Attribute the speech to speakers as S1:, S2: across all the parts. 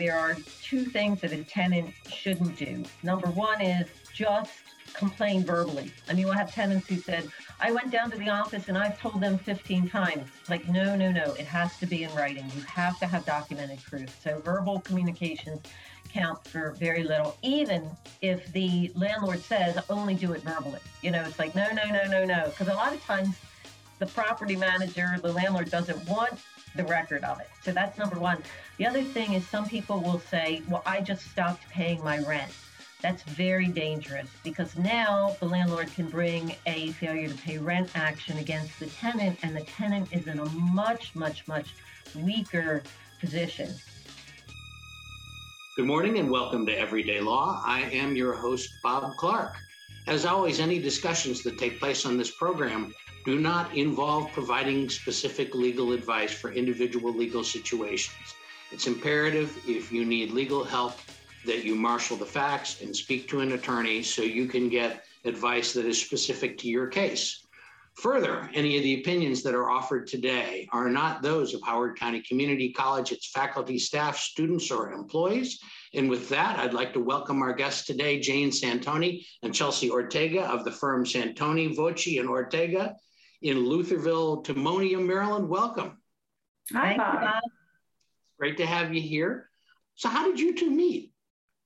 S1: There are two things that a tenant shouldn't do. Number one is just complain verbally. I mean, we'll have tenants who said, I went down to the office and I've told them 15 times. Like, no, no, no. It has to be in writing. You have to have documented proof. So verbal communications count for very little, even if the landlord says only do it verbally. You know, it's like, no, no, no, no, no. Because a lot of times the property manager, the landlord doesn't want the record of it. So that's number one. The other thing is some people will say, well, I just stopped paying my rent. That's very dangerous because now the landlord can bring a failure to pay rent action against the tenant, and the tenant is in a much, much, much weaker position.
S2: Good morning and welcome to Everyday Law. I am your host, Bob Clark. As always, any discussions that take place on this program do not involve providing specific legal advice for individual legal situations. It's imperative if you need legal help that you marshal the facts and speak to an attorney so you can get advice that is specific to your case. Further, any of the opinions that are offered today are not those of Howard County Community College, its faculty, staff, students, or employees. And with that, I'd like to welcome our guests today, Jane Santoni and Chelsea Ortega of the firm Santoni, Vocci, and Ortega in Lutherville, Timonium, Maryland. Welcome.
S1: Hi, Bob.
S2: Great to have you here. So, how did you two meet?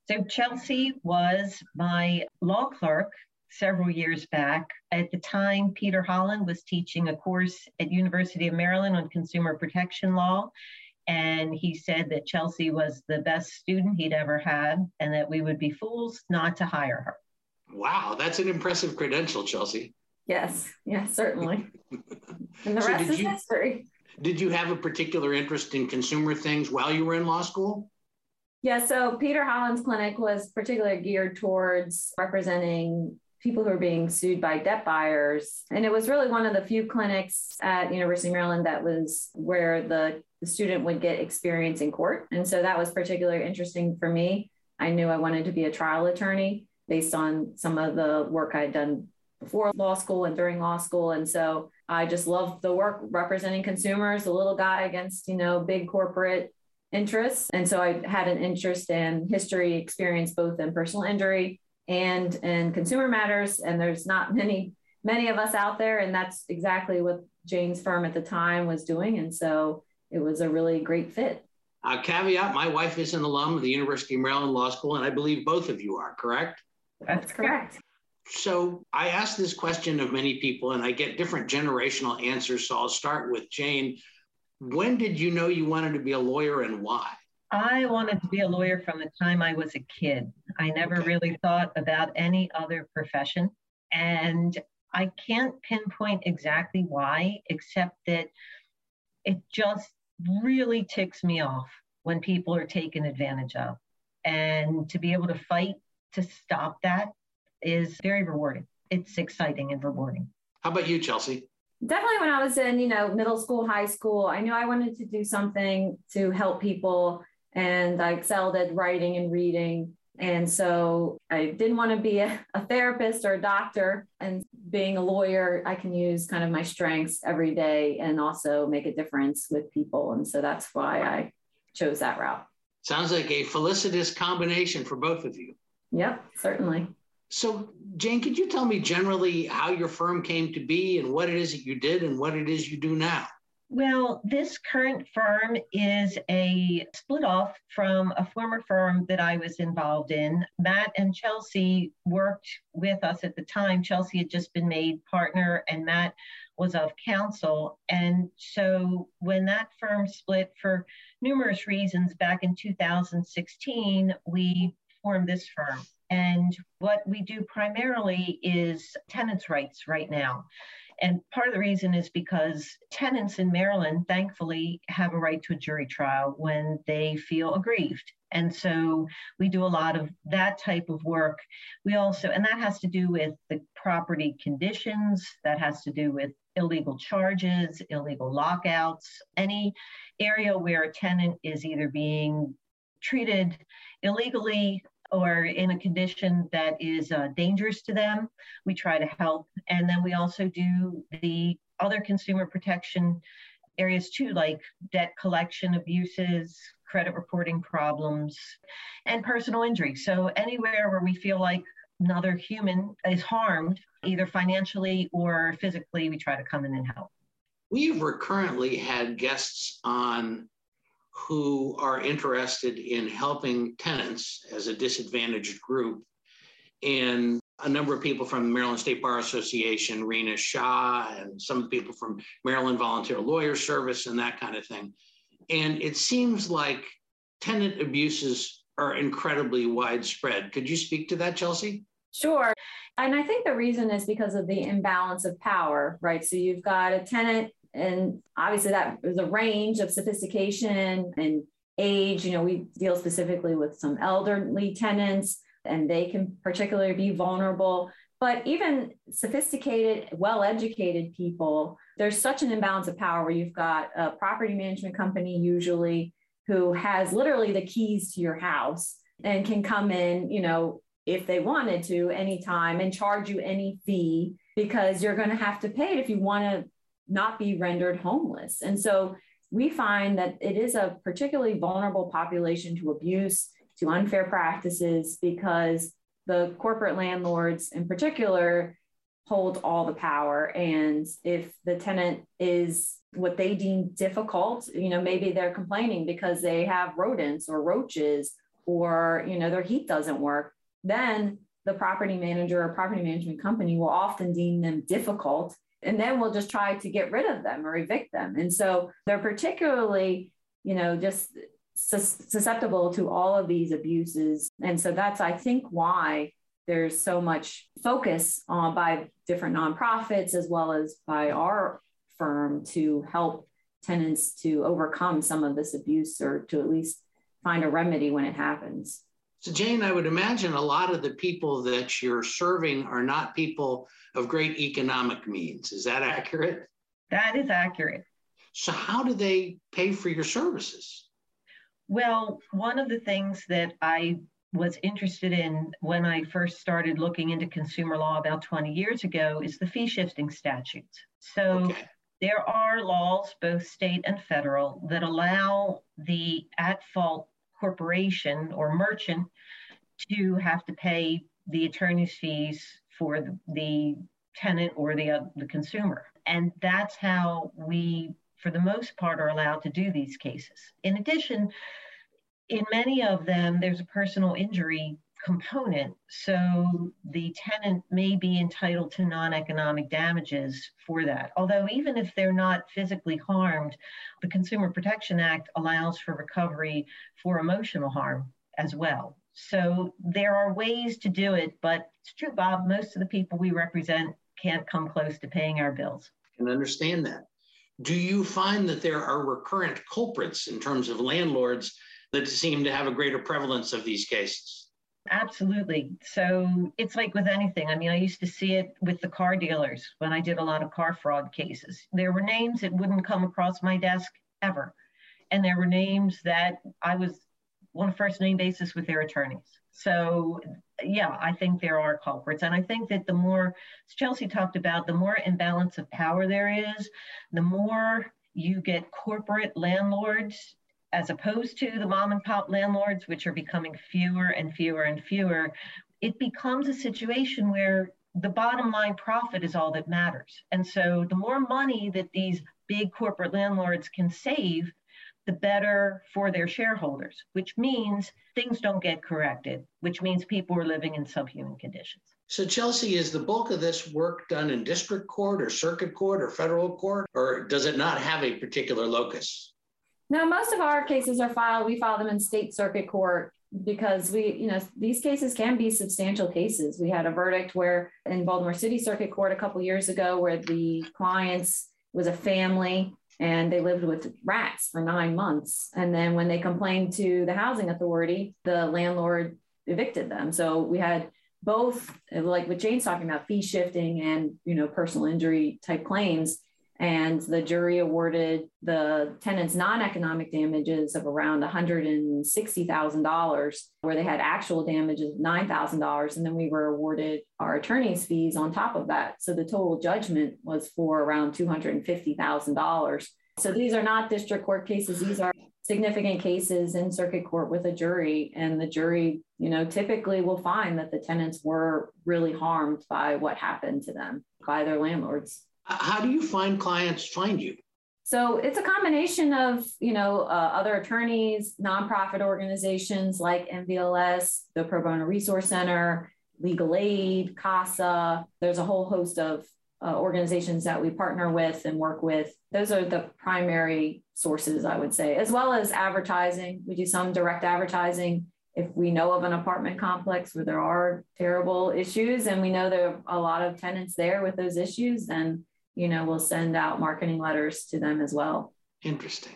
S1: So Chelsea was my law clerk several years back. At the time, Peter Holland was teaching a course at University of Maryland on consumer protection law. And he said that Chelsea was the best student he'd ever had and that we would be fools not to hire her.
S2: Wow, that's an impressive credential, Chelsea.
S3: Yes, yes, certainly. and the so rest is you, history.
S2: Did you have a particular interest in consumer things while you were in law school?
S3: Yeah, so Peter Holland's clinic was particularly geared towards representing people who are being sued by debt buyers. And it was really one of the few clinics at University of Maryland that was where the, the student would get experience in court. And so that was particularly interesting for me. I knew I wanted to be a trial attorney based on some of the work I'd done before law school and during law school. And so I just love the work representing consumers, the little guy against, you know, big corporate interests. And so I had an interest in history experience, both in personal injury and in consumer matters. And there's not many, many of us out there. And that's exactly what Jane's firm at the time was doing. And so it was a really great fit.
S2: Uh, caveat my wife is an alum of the University of Maryland Law School, and I believe both of you are, correct?
S3: That's correct.
S2: So I ask this question of many people, and I get different generational answers. So I'll start with Jane. When did you know you wanted to be a lawyer and why?
S1: I wanted to be a lawyer from the time I was a kid. I never okay. really thought about any other profession. And I can't pinpoint exactly why, except that it just really ticks me off when people are taken advantage of. And to be able to fight to stop that is very rewarding. It's exciting and rewarding.
S2: How about you, Chelsea?
S3: definitely when I was in, you know, middle school, high school, I knew I wanted to do something to help people. And I excelled at writing and reading. And so I didn't want to be a, a, therapist or a doctor. And being a lawyer, I can use kind of my strengths every day and also make a difference with people. And so that's why I chose that route.
S2: Sounds like a felicitous combination for both of you.
S3: Yep, certainly.
S2: So, Jane, could you tell me generally how your firm came to be and what it is that you did and what it is you do now?
S1: Well, this current firm is a split off from a former firm that I was involved in. Matt and Chelsea worked with us at the time. Chelsea had just been made partner, and Matt was of counsel. And so when that firm split for numerous reasons back in 2016, we formed this firm. And what we do primarily is tenants' rights right now. And part of the reason is because tenants in Maryland, thankfully, have a right to a jury trial when they feel aggrieved. And so we do a lot of that type of work. We also, and that has to do with the property conditions, that has to do with illegal charges, illegal lockouts, any area where a tenant is either being treated illegally or in a condition that is uh, dangerous to them, we try to help. And then we also do the other consumer protection areas too, like debt collection abuses, credit reporting problems, and personal injury. So, anywhere where we feel like another human is harmed, either financially or physically, we try to come in and help.
S2: We've recurrently had guests on who are interested in helping tenants as a disadvantaged group. And a number of people from the Maryland State Bar Association, Reena Shah, and some people from Maryland Volunteer Lawyer Service, and that kind of thing. And it seems like tenant abuses are incredibly widespread. Could you speak to that, Chelsea?
S3: Sure. And I think the reason is because of the imbalance of power, right? So you've got a tenant, and obviously that is a range of sophistication and age. You know, we deal specifically with some elderly tenants and they can particularly be vulnerable. But even sophisticated, well educated people, there's such an imbalance of power where you've got a property management company, usually, who has literally the keys to your house and can come in, you know, if they wanted to anytime and charge you any fee because you're going to have to pay it if you want to not be rendered homeless. And so we find that it is a particularly vulnerable population to abuse to unfair practices because the corporate landlords in particular hold all the power and if the tenant is what they deem difficult you know maybe they're complaining because they have rodents or roaches or you know their heat doesn't work then the property manager or property management company will often deem them difficult and then we'll just try to get rid of them or evict them and so they're particularly you know just susceptible to all of these abuses. And so that's, I think, why there's so much focus by different nonprofits as well as by our firm to help tenants to overcome some of this abuse or to at least find a remedy when it happens.
S2: So, Jane, I would imagine a lot of the people that you're serving are not people of great economic means. Is that accurate?
S1: That is accurate.
S2: So, how do they pay for your services?
S1: Well, one of the things that I was interested in when I first started looking into consumer law about 20 years ago is the fee shifting statutes. So okay. there are laws, both state and federal, that allow the at fault corporation or merchant to have to pay the attorney's fees for the, the tenant or the, uh, the consumer. And that's how we for the most part, are allowed to do these cases. In addition, in many of them, there's a personal injury component. So the tenant may be entitled to non economic damages for that. Although, even if they're not physically harmed, the Consumer Protection Act allows for recovery for emotional harm as well. So there are ways to do it, but it's true, Bob, most of the people we represent can't come close to paying our bills.
S2: I can understand that. Do you find that there are recurrent culprits in terms of landlords that seem to have a greater prevalence of these cases?
S1: Absolutely. So it's like with anything. I mean, I used to see it with the car dealers when I did a lot of car fraud cases. There were names that wouldn't come across my desk ever. And there were names that I was on a first name basis with their attorneys. So yeah, I think there are culprits. And I think that the more, Chelsea talked about, the more imbalance of power there is, the more you get corporate landlords as opposed to the mom and pop landlords, which are becoming fewer and fewer and fewer. It becomes a situation where the bottom line profit is all that matters. And so the more money that these big corporate landlords can save, the better for their shareholders, which means things don't get corrected, which means people are living in subhuman conditions.
S2: So, Chelsea, is the bulk of this work done in district court or circuit court or federal court, or does it not have a particular locus?
S3: No, most of our cases are filed. We file them in state circuit court because we, you know, these cases can be substantial cases. We had a verdict where in Baltimore City Circuit Court a couple years ago where the clients was a family and they lived with rats for nine months. And then when they complained to the housing authority, the landlord evicted them. So we had both, like what Jane's talking about, fee shifting and you know personal injury type claims and the jury awarded the tenants non-economic damages of around $160,000 where they had actual damages of $9,000 and then we were awarded our attorney's fees on top of that. So the total judgment was for around $250,000 so these are not district court cases. These are significant cases in circuit court with a jury. And the jury you know typically will find that the tenants were really harmed by what happened to them by their landlords
S2: how do you find clients find you
S3: so it's a combination of you know uh, other attorneys nonprofit organizations like mvls the pro bono resource center legal aid casa there's a whole host of uh, organizations that we partner with and work with. Those are the primary sources, I would say, as well as advertising. We do some direct advertising. If we know of an apartment complex where there are terrible issues and we know there are a lot of tenants there with those issues, then you know we'll send out marketing letters to them as well.
S2: Interesting.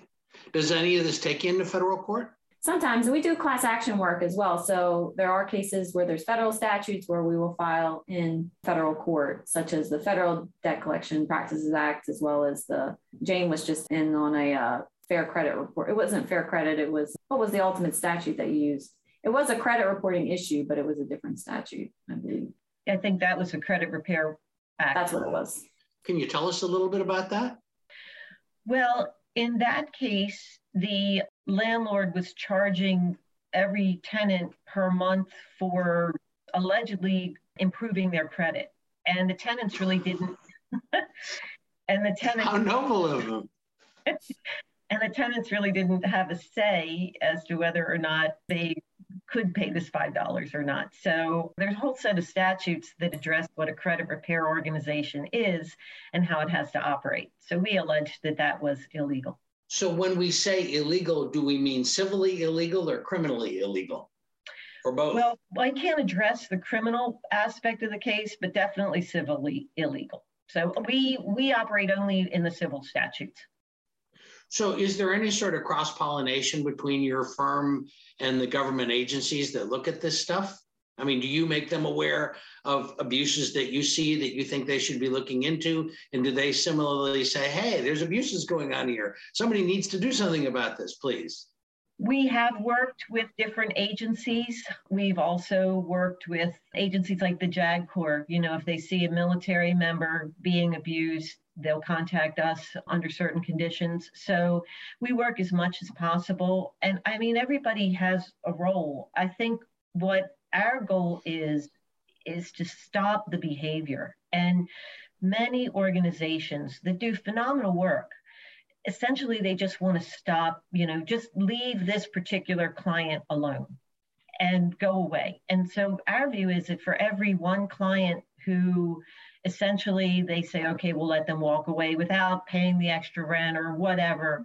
S2: Does any of this take you into federal court?
S3: Sometimes we do class action work as well. So there are cases where there's federal statutes where we will file in federal court, such as the Federal Debt Collection Practices Act, as well as the Jane was just in on a uh, fair credit report. It wasn't fair credit. It was what was the ultimate statute that you used? It was a credit reporting issue, but it was a different statute, I believe.
S1: I think that was a credit repair act.
S3: That's what it was.
S2: Can you tell us a little bit about that?
S1: Well, in that case, the landlord was charging every tenant per month for allegedly improving their credit. And the tenants really didn't. and the tenants.
S2: How noble of them.
S1: and the tenants really didn't have a say as to whether or not they could pay this $5 or not. So there's a whole set of statutes that address what a credit repair organization is and how it has to operate. So we alleged that that was illegal.
S2: So when we say illegal, do we mean civilly illegal or criminally illegal? Or both?
S1: Well, I can't address the criminal aspect of the case, but definitely civilly illegal. So we we operate only in the civil statutes.
S2: So is there any sort of cross pollination between your firm and the government agencies that look at this stuff? I mean, do you make them aware of abuses that you see that you think they should be looking into? And do they similarly say, hey, there's abuses going on here? Somebody needs to do something about this, please?
S1: We have worked with different agencies. We've also worked with agencies like the JAG Corps. You know, if they see a military member being abused, they'll contact us under certain conditions. So we work as much as possible. And I mean, everybody has a role. I think what our goal is is to stop the behavior and many organizations that do phenomenal work essentially they just want to stop you know just leave this particular client alone and go away and so our view is that for every one client who essentially they say okay we'll let them walk away without paying the extra rent or whatever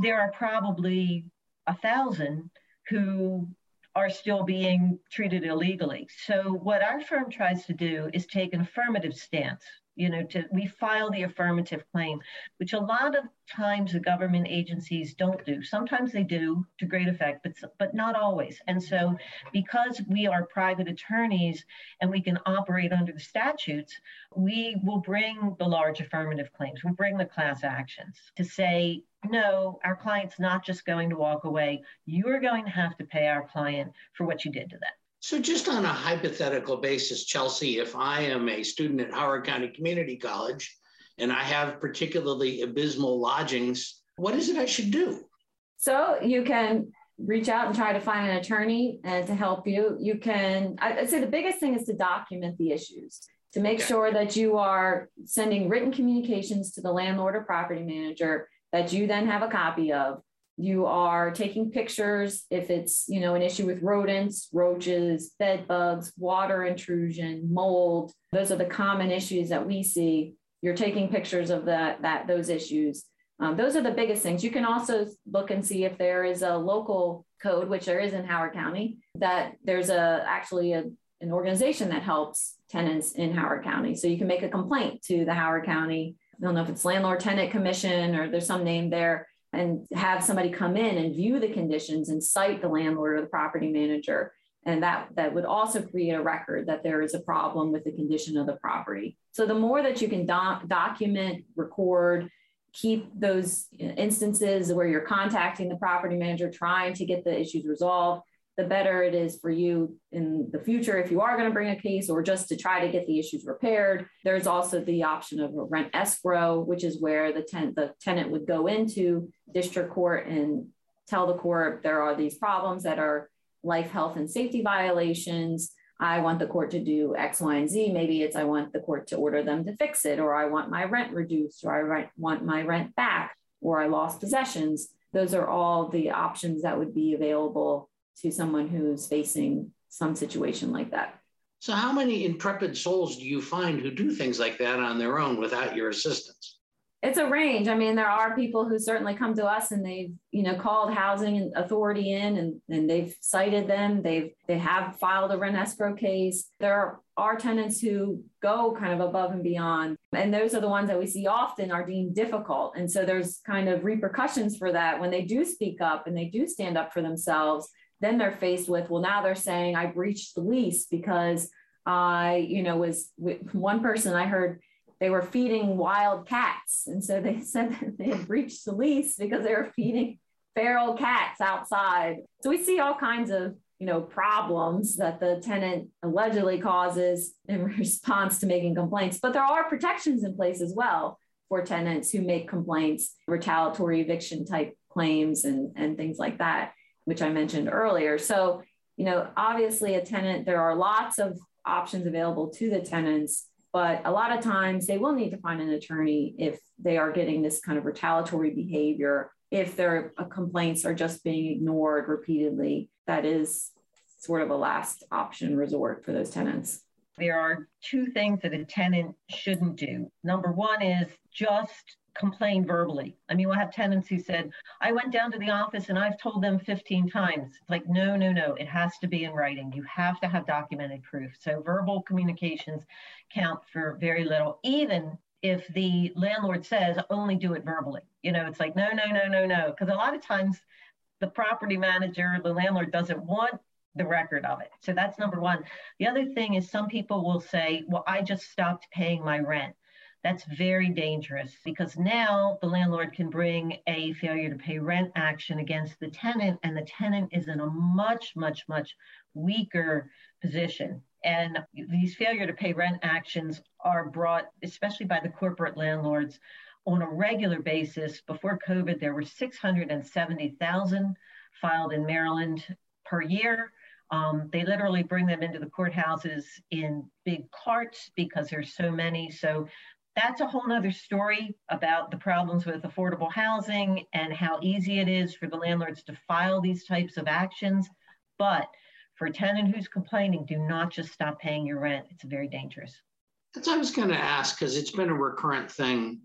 S1: there are probably a thousand who are still being treated illegally. So what our firm tries to do is take an affirmative stance. You know, to we file the affirmative claim, which a lot of times the government agencies don't do. Sometimes they do to great effect, but but not always. And so, because we are private attorneys and we can operate under the statutes, we will bring the large affirmative claims. We'll bring the class actions to say no, our client's not just going to walk away. You are going to have to pay our client for what you did to them.
S2: So, just on a hypothetical basis, Chelsea, if I am a student at Howard County Community College and I have particularly abysmal lodgings, what is it I should do?
S3: So, you can reach out and try to find an attorney and to help you. You can, I'd say the biggest thing is to document the issues to make okay. sure that you are sending written communications to the landlord or property manager that you then have a copy of. You are taking pictures if it's, you know, an issue with rodents, roaches, bed bugs, water intrusion, mold. Those are the common issues that we see. You're taking pictures of that, that those issues. Um, those are the biggest things. You can also look and see if there is a local code, which there is in Howard County, that there's a actually a, an organization that helps tenants in Howard County. So you can make a complaint to the Howard County I don't know if it's landlord tenant commission or there's some name there, and have somebody come in and view the conditions and cite the landlord or the property manager. And that, that would also create a record that there is a problem with the condition of the property. So the more that you can doc- document, record, keep those instances where you're contacting the property manager, trying to get the issues resolved, the better it is for you in the future if you are going to bring a case or just to try to get the issues repaired. There's also the option of a rent escrow, which is where the, ten- the tenant would go into district court and tell the court there are these problems that are life, health, and safety violations. I want the court to do X, Y, and Z. Maybe it's I want the court to order them to fix it, or I want my rent reduced, or I want my rent back, or I lost possessions. Those are all the options that would be available to someone who's facing some situation like that.
S2: So, how many intrepid souls do you find who do things like that on their own without your assistance?
S3: it's a range. I mean, there are people who certainly come to us and they've, you know, called housing authority in and, and they've cited them. They've they have filed a rent escrow case. There are tenants who go kind of above and beyond. And those are the ones that we see often are deemed difficult. And so there's kind of repercussions for that when they do speak up and they do stand up for themselves. Then they're faced with, well, now they're saying I breached the lease because I, you know, was one person I heard they were feeding wild cats. And so they said that they had breached the lease because they were feeding feral cats outside. So we see all kinds of you know problems that the tenant allegedly causes in response to making complaints but there are protections in place as well for tenants who make complaints retaliatory eviction type claims and, and things like that which i mentioned earlier so you know obviously a tenant there are lots of options available to the tenants but a lot of times they will need to find an attorney if they are getting this kind of retaliatory behavior, if their complaints are just being ignored repeatedly. That is sort of a last option resort for those tenants.
S1: There are two things that a tenant shouldn't do. Number one is just complain verbally. I mean, we'll have tenants who said, I went down to the office and I've told them 15 times. It's like, no, no, no, it has to be in writing. You have to have documented proof. So verbal communications count for very little, even if the landlord says only do it verbally. You know, it's like, no, no, no, no, no. Because a lot of times the property manager, the landlord doesn't want the record of it. So that's number one. The other thing is some people will say, well, I just stopped paying my rent. That's very dangerous because now the landlord can bring a failure to pay rent action against the tenant, and the tenant is in a much, much, much weaker position. And these failure to pay rent actions are brought, especially by the corporate landlords, on a regular basis. Before COVID, there were 670,000 filed in Maryland per year. Um, they literally bring them into the courthouses in big carts because there's so many. So that's a whole nother story about the problems with affordable housing and how easy it is for the landlords to file these types of actions. But for a tenant who's complaining, do not just stop paying your rent. It's very dangerous.
S2: That's what I was going to ask because it's been a recurrent thing.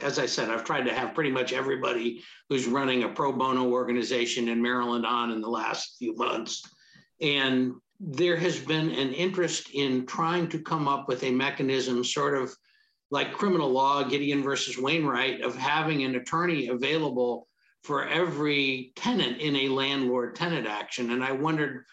S2: As I said, I've tried to have pretty much everybody who's running a pro bono organization in Maryland on in the last few months. And there has been an interest in trying to come up with a mechanism, sort of like criminal law, Gideon versus Wainwright, of having an attorney available for every tenant in a landlord tenant action. And I wondered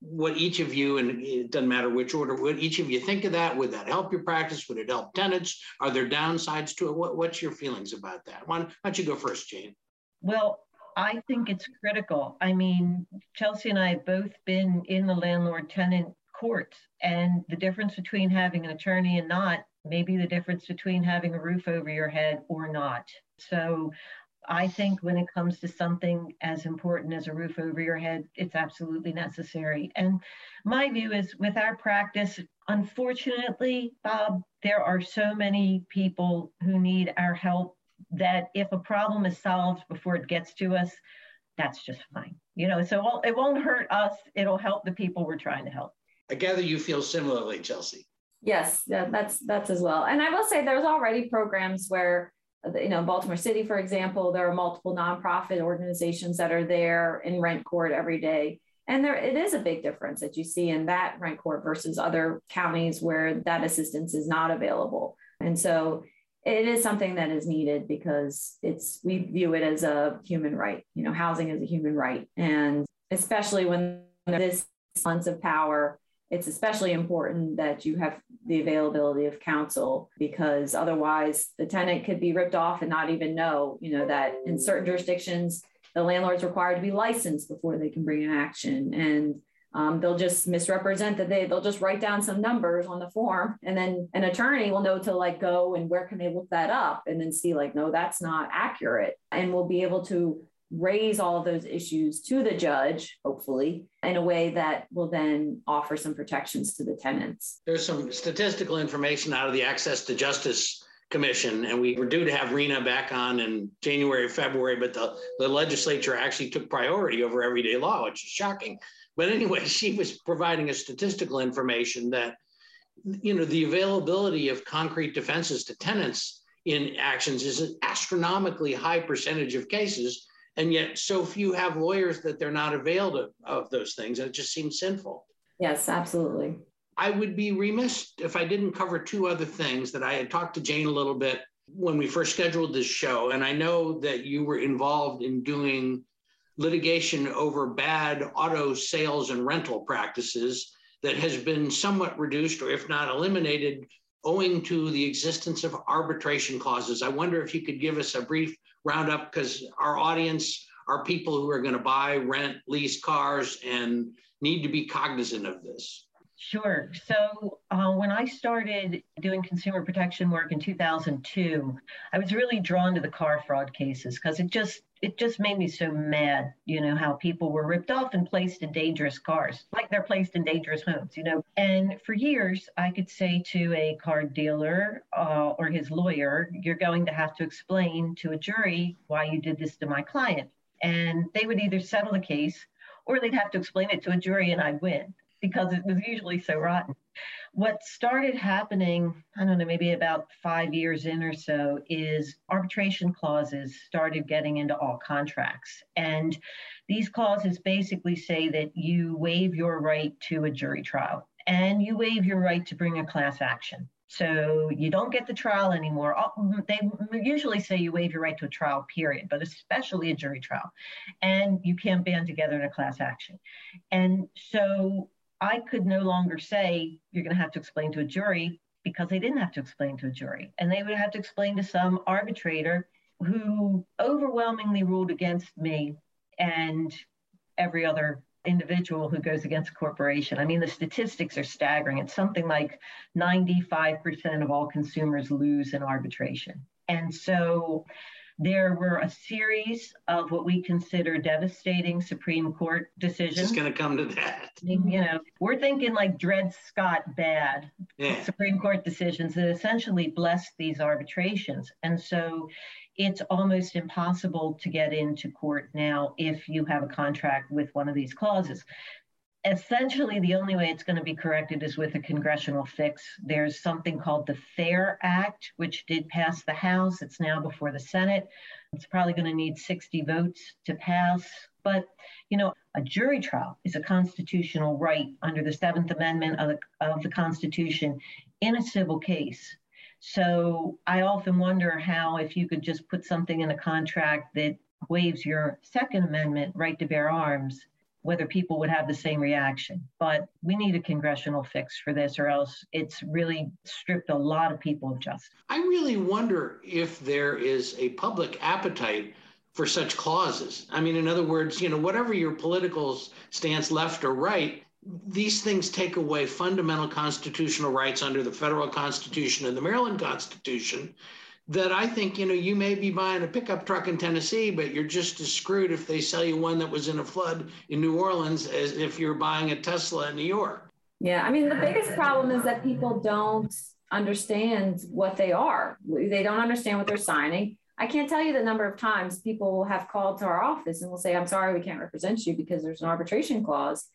S2: what each of you, and it doesn't matter which order, what each of you think of that? Would that help your practice? Would it help tenants? Are there downsides to it? What, what's your feelings about that? Why don't you go first, Jane?
S1: Well, I think it's critical. I mean, Chelsea and I have both been in the landlord tenant courts, and the difference between having an attorney and not maybe the difference between having a roof over your head or not. So I think when it comes to something as important as a roof over your head, it's absolutely necessary. And my view is with our practice, unfortunately, Bob, there are so many people who need our help that if a problem is solved before it gets to us, that's just fine. You know, so it won't hurt us, it'll help the people we're trying to help.
S2: I gather you feel similarly, Chelsea.
S3: Yes, yeah, that's that's as well. And I will say there's already programs where uh, you know Baltimore City, for example, there are multiple nonprofit organizations that are there in rent court every day. And there it is a big difference that you see in that rent court versus other counties where that assistance is not available. And so it is something that is needed because it's we view it as a human right. You know, housing is a human right. And especially when this sense of power it's especially important that you have the availability of counsel because otherwise the tenant could be ripped off and not even know, you know, that in certain jurisdictions, the landlord's required to be licensed before they can bring an action. And um, they'll just misrepresent that they they'll just write down some numbers on the form and then an attorney will know to like go and where can they look that up and then see like no that's not accurate and we'll be able to raise all those issues to the judge, hopefully, in a way that will then offer some protections to the tenants.
S2: There's some statistical information out of the Access to Justice Commission, and we were due to have Reena back on in January, February, but the, the legislature actually took priority over everyday law, which is shocking. But anyway, she was providing a statistical information that, you know, the availability of concrete defenses to tenants in actions is an astronomically high percentage of cases and yet so few have lawyers that they're not availed of, of those things and it just seems sinful
S3: yes absolutely
S2: i would be remiss if i didn't cover two other things that i had talked to jane a little bit when we first scheduled this show and i know that you were involved in doing litigation over bad auto sales and rental practices that has been somewhat reduced or if not eliminated owing to the existence of arbitration clauses. I wonder if you could give us a brief roundup because our audience are people who are going to buy, rent, lease cars and need to be cognizant of this.
S1: Sure. So uh, when I started doing consumer protection work in 2002, I was really drawn to the car fraud cases because it just it just made me so mad, you know, how people were ripped off and placed in dangerous cars, like they're placed in dangerous homes, you know. And for years, I could say to a car dealer uh, or his lawyer, you're going to have to explain to a jury why you did this to my client. And they would either settle the case or they'd have to explain it to a jury and I'd win because it was usually so rotten. What started happening, I don't know, maybe about five years in or so, is arbitration clauses started getting into all contracts. And these clauses basically say that you waive your right to a jury trial and you waive your right to bring a class action. So you don't get the trial anymore. They usually say you waive your right to a trial, period, but especially a jury trial. And you can't band together in a class action. And so I could no longer say you're going to have to explain to a jury because they didn't have to explain to a jury. And they would have to explain to some arbitrator who overwhelmingly ruled against me and every other individual who goes against a corporation. I mean, the statistics are staggering. It's something like 95% of all consumers lose in arbitration. And so there were a series of what we consider devastating Supreme Court decisions.
S2: It's going to come to that.
S1: You know, we're thinking like Dred Scott bad yeah. Supreme Court decisions that essentially blessed these arbitrations. And so it's almost impossible to get into court now if you have a contract with one of these clauses essentially the only way it's going to be corrected is with a congressional fix. There's something called the FAIR Act, which did pass the House. It's now before the Senate. It's probably going to need 60 votes to pass. But, you know, a jury trial is a constitutional right under the Seventh Amendment of the, of the Constitution in a civil case. So I often wonder how, if you could just put something in a contract that waives your Second Amendment right to bear arms, whether people would have the same reaction. But we need a congressional fix for this, or else it's really stripped a lot of people of justice.
S2: I really wonder if there is a public appetite for such clauses. I mean, in other words, you know, whatever your political stance, left or right, these things take away fundamental constitutional rights under the federal constitution and the Maryland Constitution that I think, you know, you may be buying a pickup truck in Tennessee, but you're just as screwed if they sell you one that was in a flood in New Orleans as if you're buying a Tesla in New York.
S3: Yeah. I mean, the biggest problem is that people don't understand what they are, they don't understand what they're signing. I can't tell you the number of times people have called to our office and will say, I'm sorry, we can't represent you because there's an arbitration clause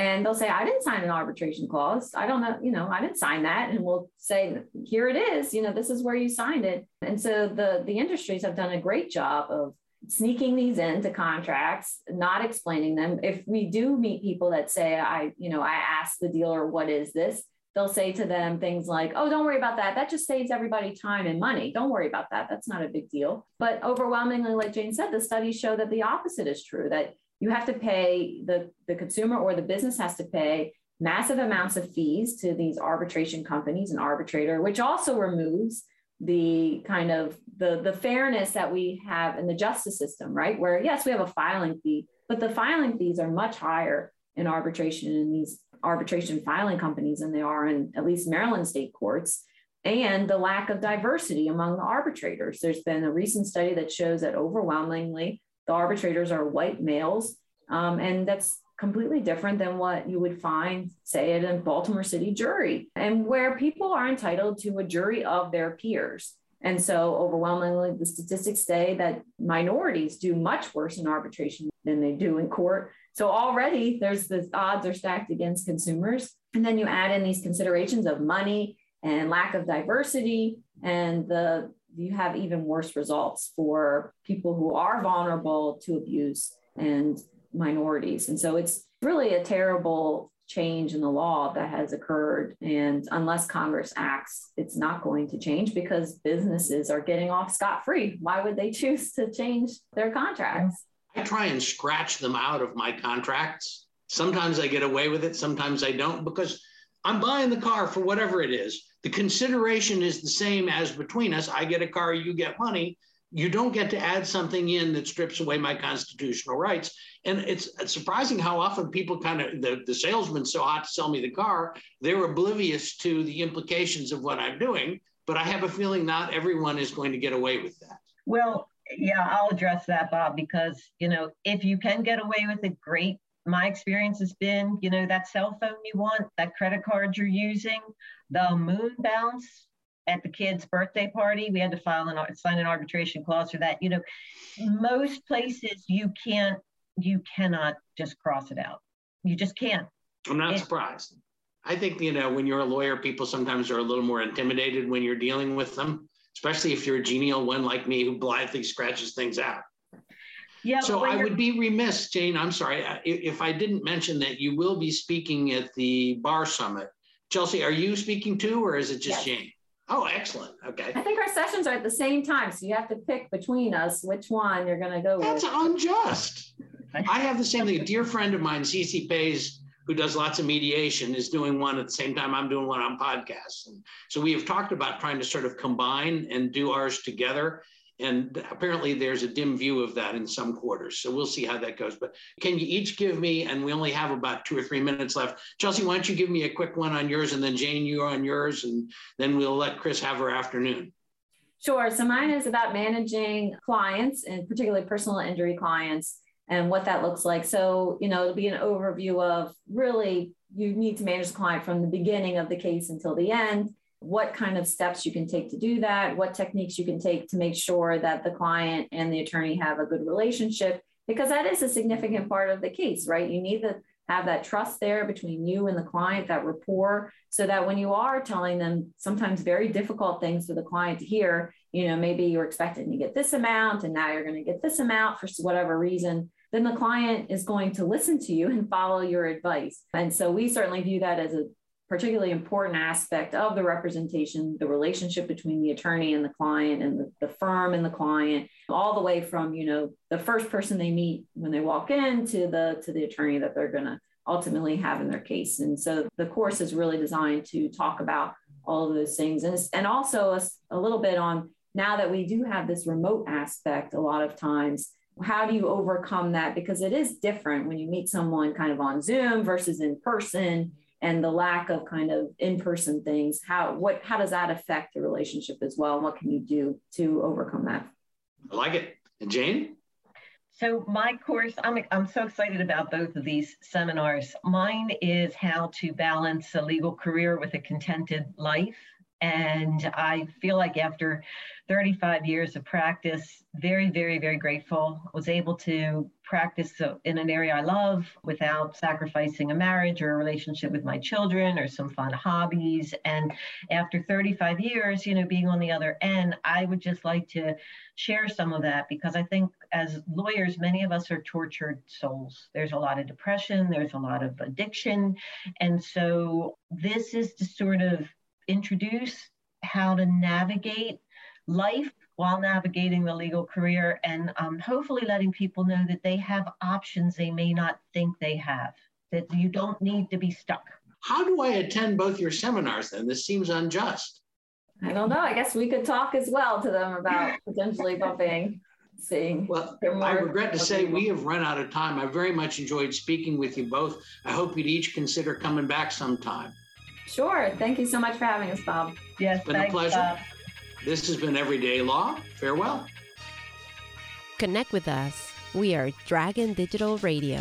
S3: and they'll say i didn't sign an arbitration clause. I don't know you know i didn't sign that. And we'll say here it is. You know this is where you signed it. And so the the industries have done a great job of sneaking these into contracts not explaining them. If we do meet people that say i you know i asked the dealer what is this? They'll say to them things like oh don't worry about that. That just saves everybody time and money. Don't worry about that. That's not a big deal. But overwhelmingly like jane said the studies show that the opposite is true that you have to pay the, the consumer or the business has to pay massive amounts of fees to these arbitration companies and arbitrator, which also removes the kind of the, the fairness that we have in the justice system, right? Where yes, we have a filing fee, but the filing fees are much higher in arbitration in these arbitration filing companies than they are in at least Maryland state courts. And the lack of diversity among the arbitrators. There's been a recent study that shows that overwhelmingly the arbitrators are white males. Um, and that's completely different than what you would find, say, at a Baltimore City jury, and where people are entitled to a jury of their peers. And so, overwhelmingly, the statistics say that minorities do much worse in arbitration than they do in court. So, already there's the odds are stacked against consumers. And then you add in these considerations of money and lack of diversity, and the you have even worse results for people who are vulnerable to abuse and minorities. And so it's really a terrible change in the law that has occurred. And unless Congress acts, it's not going to change because businesses are getting off scot free. Why would they choose to change their contracts?
S2: I try and scratch them out of my contracts. Sometimes I get away with it, sometimes I don't, because I'm buying the car for whatever it is. The consideration is the same as between us. I get a car, you get money you don't get to add something in that strips away my constitutional rights. And it's, surprising how often people kind of, the, the salesman's so hot to sell me the car, they're oblivious to the implications of what I'm doing. But I have a feeling not everyone is going to get away with that.
S1: Well, yeah, I'll address that, Bob, because, you know, if you can get away with it, great. My experience has been, you know, that cell phone you want, that credit card you're using, the moon bounce, at the kid's birthday party. We had to file and sign an arbitration clause for that. You know, most places you can't, you cannot just cross it out. You just can't.
S2: I'm not it, surprised. I think, you know, when you're a lawyer, people sometimes are a little more intimidated when you're dealing with them, especially if you're a genial one like me who blithely scratches things out. Yeah. So I would be remiss, Jane. I'm sorry if I didn't mention that you will be speaking at the Bar Summit. Chelsea, are you speaking too, or is it just yes. Jane? Oh, excellent. Okay.
S3: I think our sessions are at the same time, so you have to pick between us which one you're going to go
S2: That's
S3: with.
S2: That's unjust. I have the same thing. A dear friend of mine, Cece Pays, who does lots of mediation, is doing one at the same time I'm doing one on podcasts. And so we have talked about trying to sort of combine and do ours together. And apparently there's a dim view of that in some quarters. So we'll see how that goes. But can you each give me, and we only have about two or three minutes left. Chelsea, why don't you give me a quick one on yours and then Jane, you on yours, and then we'll let Chris have her afternoon.
S3: Sure. So mine is about managing clients and particularly personal injury clients and what that looks like. So, you know, it'll be an overview of really you need to manage the client from the beginning of the case until the end what kind of steps you can take to do that, what techniques you can take to make sure that the client and the attorney have a good relationship, because that is a significant part of the case, right? You need to have that trust there between you and the client, that rapport, so that when you are telling them sometimes very difficult things for the client to hear, you know, maybe you're expecting to get this amount and now you're going to get this amount for whatever reason, then the client is going to listen to you and follow your advice. And so we certainly view that as a particularly important aspect of the representation, the relationship between the attorney and the client and the, the, firm and the client, all the way from, you know, the first person they meet when they walk in to the to the attorney that they're going to ultimately have in their case. And so the course is really designed to talk about all of those things. And, and also a, a little bit on now that we do have this remote aspect a lot of times how do you overcome that? Because it is different when you meet someone kind of on zoom versus in person and the lack of kind of in-person things how what how does that affect the relationship as well? What can you do to overcome that?
S2: I like it. And jane?
S1: So my course i'm, I'm so excited about both of these seminars. Mine is how to balance a legal career with a contented life and I feel like after 35 years of practice, very, very, very grateful. Was able to practice uh, in an area I love without sacrificing a marriage or a relationship with my children or some fun hobbies. And after 35 years, you know, being on the other end, I would just like to share some of that because I think as lawyers, many of us are tortured souls. There's a lot of depression, there's a lot of addiction. And so this is to sort of introduce how to navigate life while navigating the legal career and um, hopefully letting people know that they have options they may not think they have, that you don't need to be stuck.
S2: How do I attend both your seminars then? This seems unjust.
S3: I don't know. I guess we could talk as well to them about potentially bumping. Seeing
S2: well, I regret to say we have run out of time. I very much enjoyed speaking with you both. I hope you'd each consider coming back sometime.
S3: Sure. Thank you so much for having us, Bob.
S1: Yes,
S2: it's been thanks, a pleasure. Bob. This has been Everyday Law. Farewell.
S4: Connect with us We are Dragon Digital Radio.